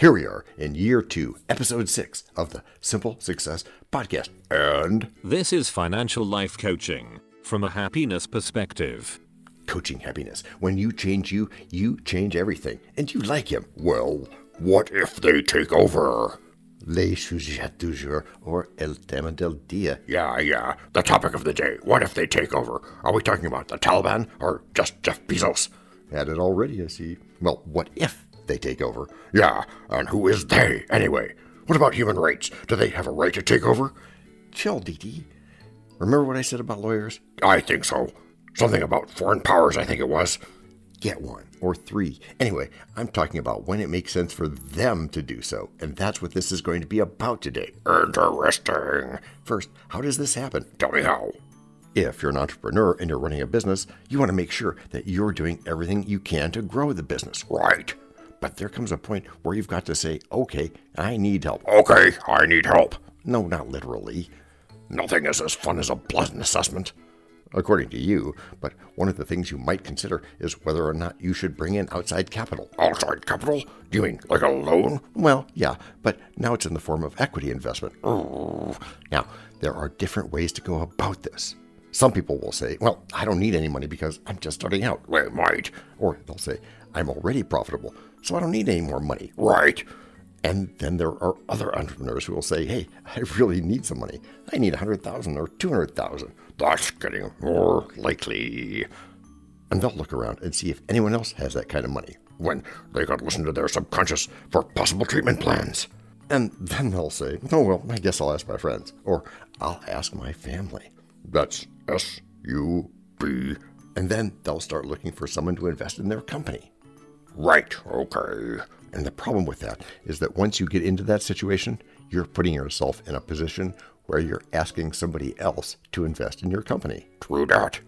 here we are in year two, episode six of the Simple Success Podcast. And This is financial life coaching from a happiness perspective. coaching happiness. When you change you, you change everything. And you like him. Well, what if they take over? Le sujet du jour, or el tema del dia. Yeah, yeah. The topic of the day. What if they take over? Are we talking about the Taliban or just Jeff Bezos? Had it already, I see. Well, what if they take over? Yeah, and who is they, anyway? What about human rights? Do they have a right to take over? Chill, DT. Remember what I said about lawyers? I think so. Something about foreign powers, I think it was. Get one or three. Anyway, I'm talking about when it makes sense for them to do so, and that's what this is going to be about today. Interesting. First, how does this happen? Tell me how. If you're an entrepreneur and you're running a business, you want to make sure that you're doing everything you can to grow the business. Right. But there comes a point where you've got to say, okay, I need help. Okay, I need help. No, not literally, Nothing is as fun as a Pleasant assessment. according to you, but one of the things you might consider is whether or not you should bring in outside capital. Outside capital? Do you mean like a loan? Well, yeah, but now it's in the form of equity investment. Now, there are different ways to go about this. Some people will say, well, I don't need any money because I'm just starting out. They might. Or they'll say, I'm already profitable, so I don't need any more money. Right. And then there are other entrepreneurs who will say, hey, I really need some money. I need 100,000 or 200,000. That's getting more likely. And they'll look around and see if anyone else has that kind of money. When they could listen to their subconscious for possible treatment plans. And then they'll say, oh, well, I guess I'll ask my friends, or I'll ask my family. That's S U B. And then they'll start looking for someone to invest in their company. Right, okay. And the problem with that is that once you get into that situation, you're putting yourself in a position where you're asking somebody else to invest in your company. True that.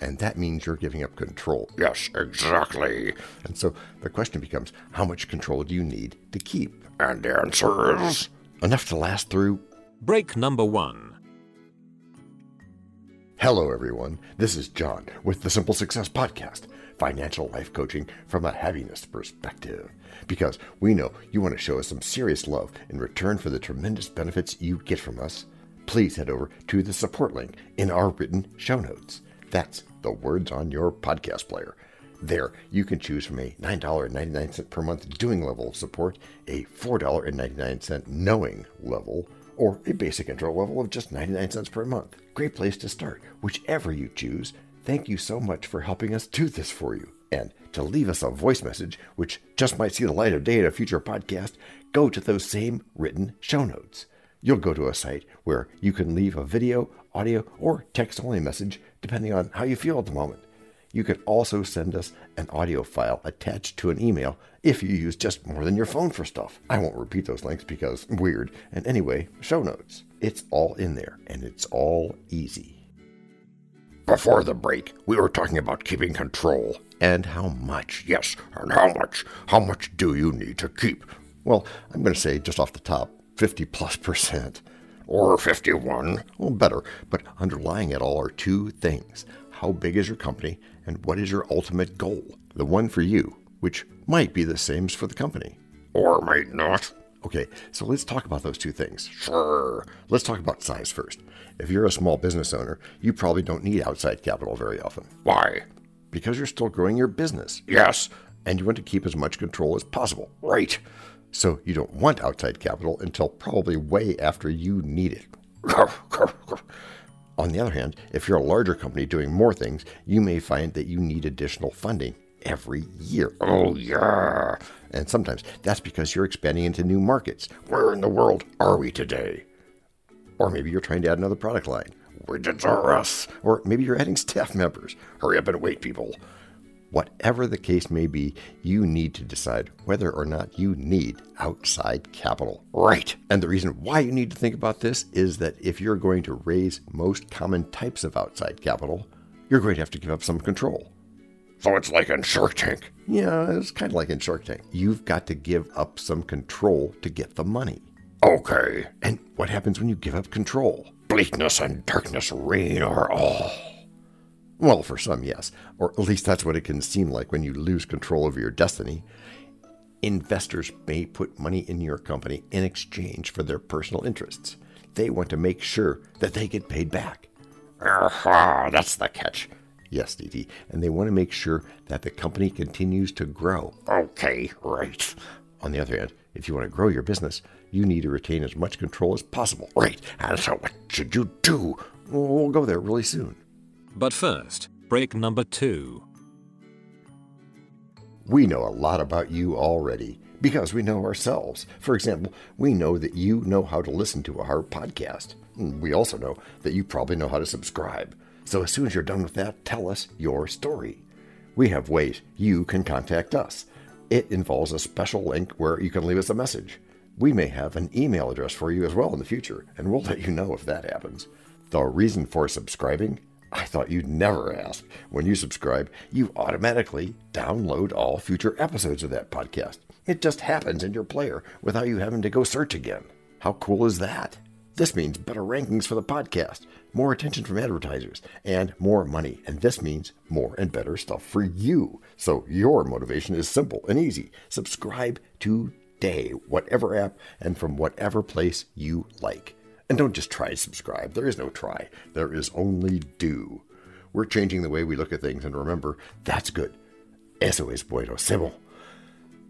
And that means you're giving up control. Yes, exactly. And so the question becomes how much control do you need to keep? And the answer is Enough to last through. Break number one. Hello, everyone. This is John with the Simple Success Podcast, financial life coaching from a happiness perspective. Because we know you want to show us some serious love in return for the tremendous benefits you get from us. Please head over to the support link in our written show notes. That's the words on your podcast player. There, you can choose from a $9.99 per month doing level of support, a $4.99 knowing level, or a basic intro level of just 99 cents per month. Great place to start, whichever you choose. Thank you so much for helping us do this for you. And to leave us a voice message, which just might see the light of day in a future podcast, go to those same written show notes. You'll go to a site where you can leave a video, audio, or text only message depending on how you feel at the moment. You can also send us an audio file attached to an email if you use just more than your phone for stuff. I won't repeat those links because weird. And anyway, show notes. It's all in there and it's all easy. Before the break, we were talking about keeping control. And how much? Yes, and how much? How much do you need to keep? Well, I'm going to say just off the top 50 plus percent. Or 51? Well, better, but underlying it all are two things. How big is your company and what is your ultimate goal? The one for you, which might be the same as for the company. Or might not? Okay, so let's talk about those two things. Sure. Let's talk about size first. If you're a small business owner, you probably don't need outside capital very often Why? because you're still growing your business Yes. and you want to keep as much control as possible. Right. So you don't want outside capital until probably way after you need it. On the other hand, if you're a larger company doing more things, you may find that you need additional funding every year. Oh, yeah. And sometimes that's because you're expanding into new markets. Where in the world are we today? Or maybe you're trying to add another product line. Are us. Or maybe you're adding staff members. Hurry up and wait, people. Whatever the case may be, you need to decide whether or not you need outside capital. Right. And the reason why you need to think about this is that if you're going to raise most common types of outside capital, you're going to have to give up some control. So it's like in Shark Tank. Yeah, it's kind of like in Shark Tank. You've got to give up some control to get the money. Okay. And what happens when you give up control? Bleakness and darkness reign o'er all. Well, for some, yes. Or at least that's what it can seem like when you lose control over your destiny. Investors may put money in your company in exchange for their personal interests. They want to make sure that they get paid back. Aha, that's the catch. Yes, DT, and they want to make sure that the company continues to grow. Okay, right. On the other hand, if you want to grow your business, you need to retain as much control as possible. Right. And so what should you do? We'll go there really soon. But first, break number two. We know a lot about you already because we know ourselves. For example, we know that you know how to listen to a hard podcast. We also know that you probably know how to subscribe. So as soon as you're done with that, tell us your story. We have ways you can contact us. It involves a special link where you can leave us a message. We may have an email address for you as well in the future, and we'll let you know if that happens. The reason for subscribing? I thought you'd never ask. When you subscribe, you automatically download all future episodes of that podcast. It just happens in your player without you having to go search again. How cool is that? This means better rankings for the podcast, more attention from advertisers, and more money. And this means more and better stuff for you. So your motivation is simple and easy. Subscribe today, whatever app and from whatever place you like. And don't just try subscribe. There is no try, there is only do. We're changing the way we look at things, and remember, that's good. Eso es bueno, Sybil.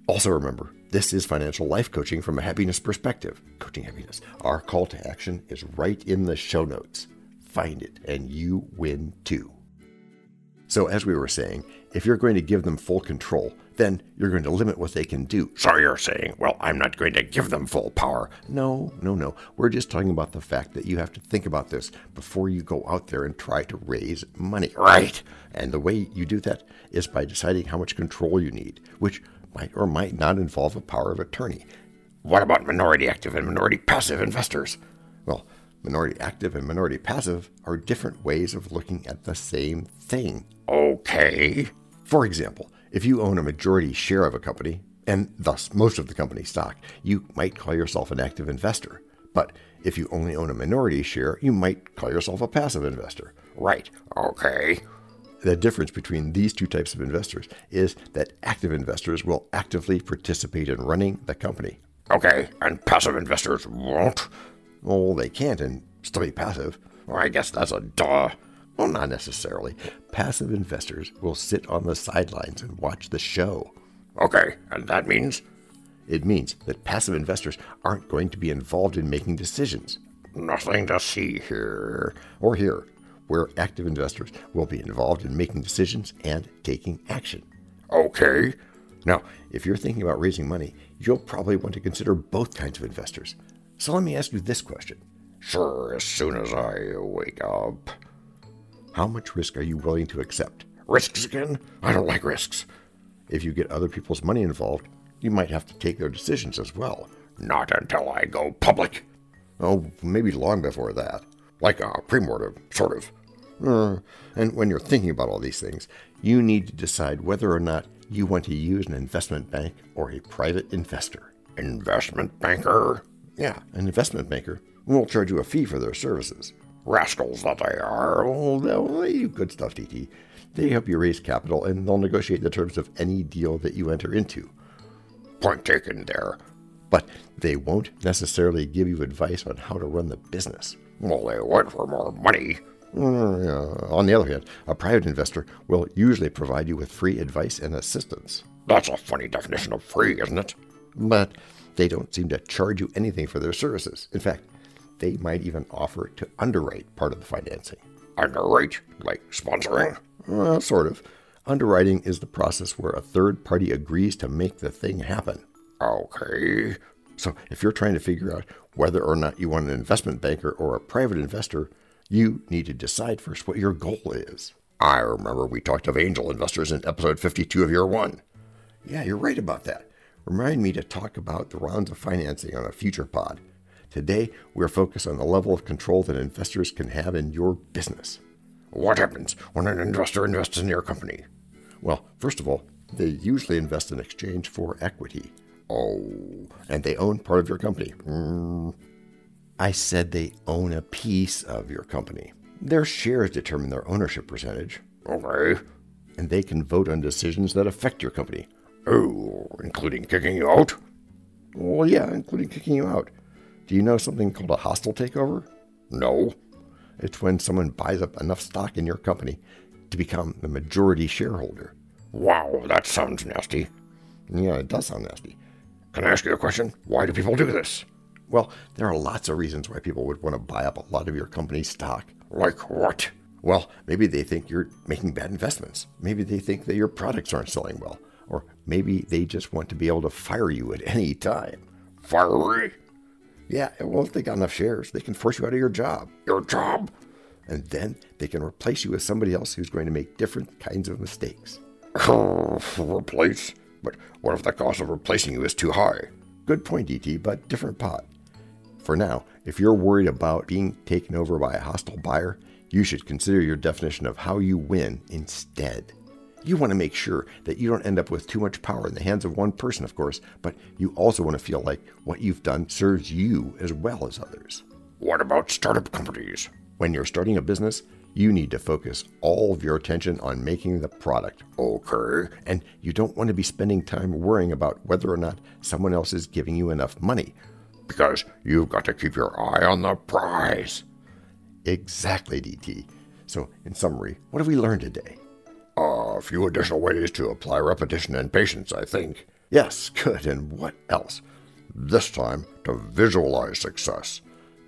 Also, remember, this is financial life coaching from a happiness perspective. Coaching happiness. Our call to action is right in the show notes. Find it, and you win too. So, as we were saying, if you're going to give them full control, then you're going to limit what they can do. So you're saying, well, I'm not going to give them full power. No, no, no. We're just talking about the fact that you have to think about this before you go out there and try to raise money. Right. And the way you do that is by deciding how much control you need, which might or might not involve a power of attorney. What about minority active and minority passive investors? Well, minority active and minority passive are different ways of looking at the same thing. Okay. For example, if you own a majority share of a company, and thus most of the company's stock, you might call yourself an active investor. But if you only own a minority share, you might call yourself a passive investor. Right. Okay. The difference between these two types of investors is that active investors will actively participate in running the company. Okay. And passive investors won't? Well, they can't and still be passive. Well, I guess that's a duh. Well, not necessarily. Passive investors will sit on the sidelines and watch the show. Okay. And that means? It means that passive investors aren't going to be involved in making decisions. Nothing to see here. Or here, where active investors will be involved in making decisions and taking action. Okay. Now, if you're thinking about raising money, you'll probably want to consider both kinds of investors. So let me ask you this question Sure, as soon as I wake up. How much risk are you willing to accept? Risks again? I don't like risks. If you get other people's money involved, you might have to take their decisions as well. Not until I go public. Oh, maybe long before that. Like a premortem, sort of. Uh, and when you're thinking about all these things, you need to decide whether or not you want to use an investment bank or a private investor. Investment banker? Yeah, an investment banker will charge you a fee for their services. Rascals that they are. Oh, they'll you good stuff, DT. They help you raise capital and they'll negotiate the terms of any deal that you enter into. Point taken there. But they won't necessarily give you advice on how to run the business. Well, they want for more money. Uh, on the other hand, a private investor will usually provide you with free advice and assistance. That's a funny definition of free, isn't it? But they don't seem to charge you anything for their services. In fact, they might even offer to underwrite part of the financing. Underwrite? Like sponsoring? Well, sort of. Underwriting is the process where a third party agrees to make the thing happen. Okay. So if you're trying to figure out whether or not you want an investment banker or a private investor, you need to decide first what your goal is. I remember we talked of angel investors in episode 52 of year one. Yeah, you're right about that. Remind me to talk about the rounds of financing on a future pod. Today, we're focused on the level of control that investors can have in your business. What happens when an investor invests in your company? Well, first of all, they usually invest in exchange for equity. Oh, and they own part of your company. Mm, I said they own a piece of your company. Their shares determine their ownership percentage, okay. and they can vote on decisions that affect your company. Oh, including kicking you out? Well, yeah, including kicking you out. Do you know something called a hostile takeover? No. It's when someone buys up enough stock in your company to become the majority shareholder. Wow, that sounds nasty. Yeah, it does sound nasty. Can I ask you a question? Why do people do this? Well, there are lots of reasons why people would want to buy up a lot of your company's stock. Like what? Well, maybe they think you're making bad investments. Maybe they think that your products aren't selling well. Or maybe they just want to be able to fire you at any time. Fire? Yeah, well, if they got enough shares, they can force you out of your job. Your job? And then they can replace you with somebody else who's going to make different kinds of mistakes. Replace? But what if the cost of replacing you is too high? Good point, DT, but different pot. For now, if you're worried about being taken over by a hostile buyer, you should consider your definition of how you win instead. You want to make sure that you don't end up with too much power in the hands of one person, of course, but you also want to feel like what you've done serves you as well as others. What about startup companies? When you're starting a business, you need to focus all of your attention on making the product. Okay. And you don't want to be spending time worrying about whether or not someone else is giving you enough money. Because you've got to keep your eye on the prize. Exactly, DT. So, in summary, what have we learned today? A few additional ways to apply repetition and patience, I think. Yes, good. And what else? This time, to visualize success.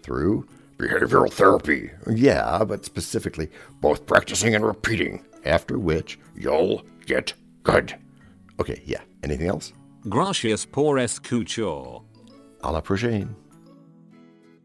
Through behavioral therapy. Yeah, but specifically, both practicing and repeating. After which, you'll get good. Okay, yeah. Anything else? Gracias por escuchar. A la prochaine.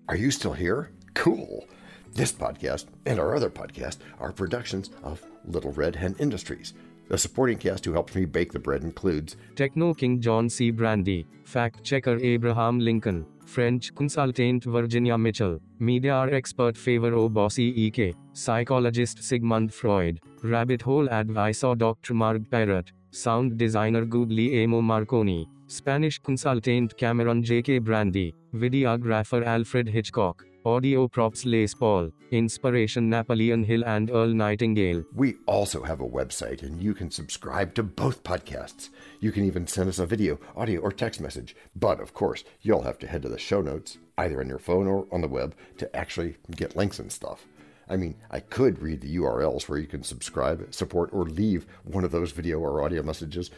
Are you still here? Cool. This podcast and our other podcast are productions of Little Red Hen Industries. The supporting cast who helps me bake the bread includes Techno King John C. Brandy, Fact Checker Abraham Lincoln, French Consultant Virginia Mitchell, Media Expert Favor O. Bossy EK, Psychologist Sigmund Freud, Rabbit Hole Advisor Dr. Marg Parrott, Sound Designer Amo Marconi, Spanish Consultant Cameron J.K. Brandy, Videographer Alfred Hitchcock, Audio props Les Paul, Inspiration Napoleon Hill and Earl Nightingale. We also have a website and you can subscribe to both podcasts. You can even send us a video, audio, or text message. But of course, you'll have to head to the show notes, either on your phone or on the web, to actually get links and stuff. I mean, I could read the URLs where you can subscribe, support, or leave one of those video or audio messages,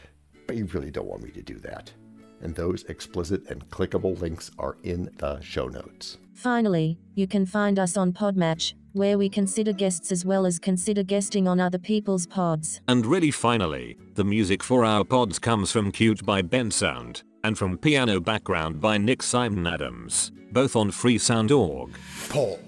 but you really don't want me to do that and those explicit and clickable links are in the show notes. Finally, you can find us on Podmatch, where we consider guests as well as consider guesting on other people's pods. And really finally, the music for our pods comes from Cute by Bensound, and from Piano Background by Nick Simon Adams, both on freesound.org. Paul.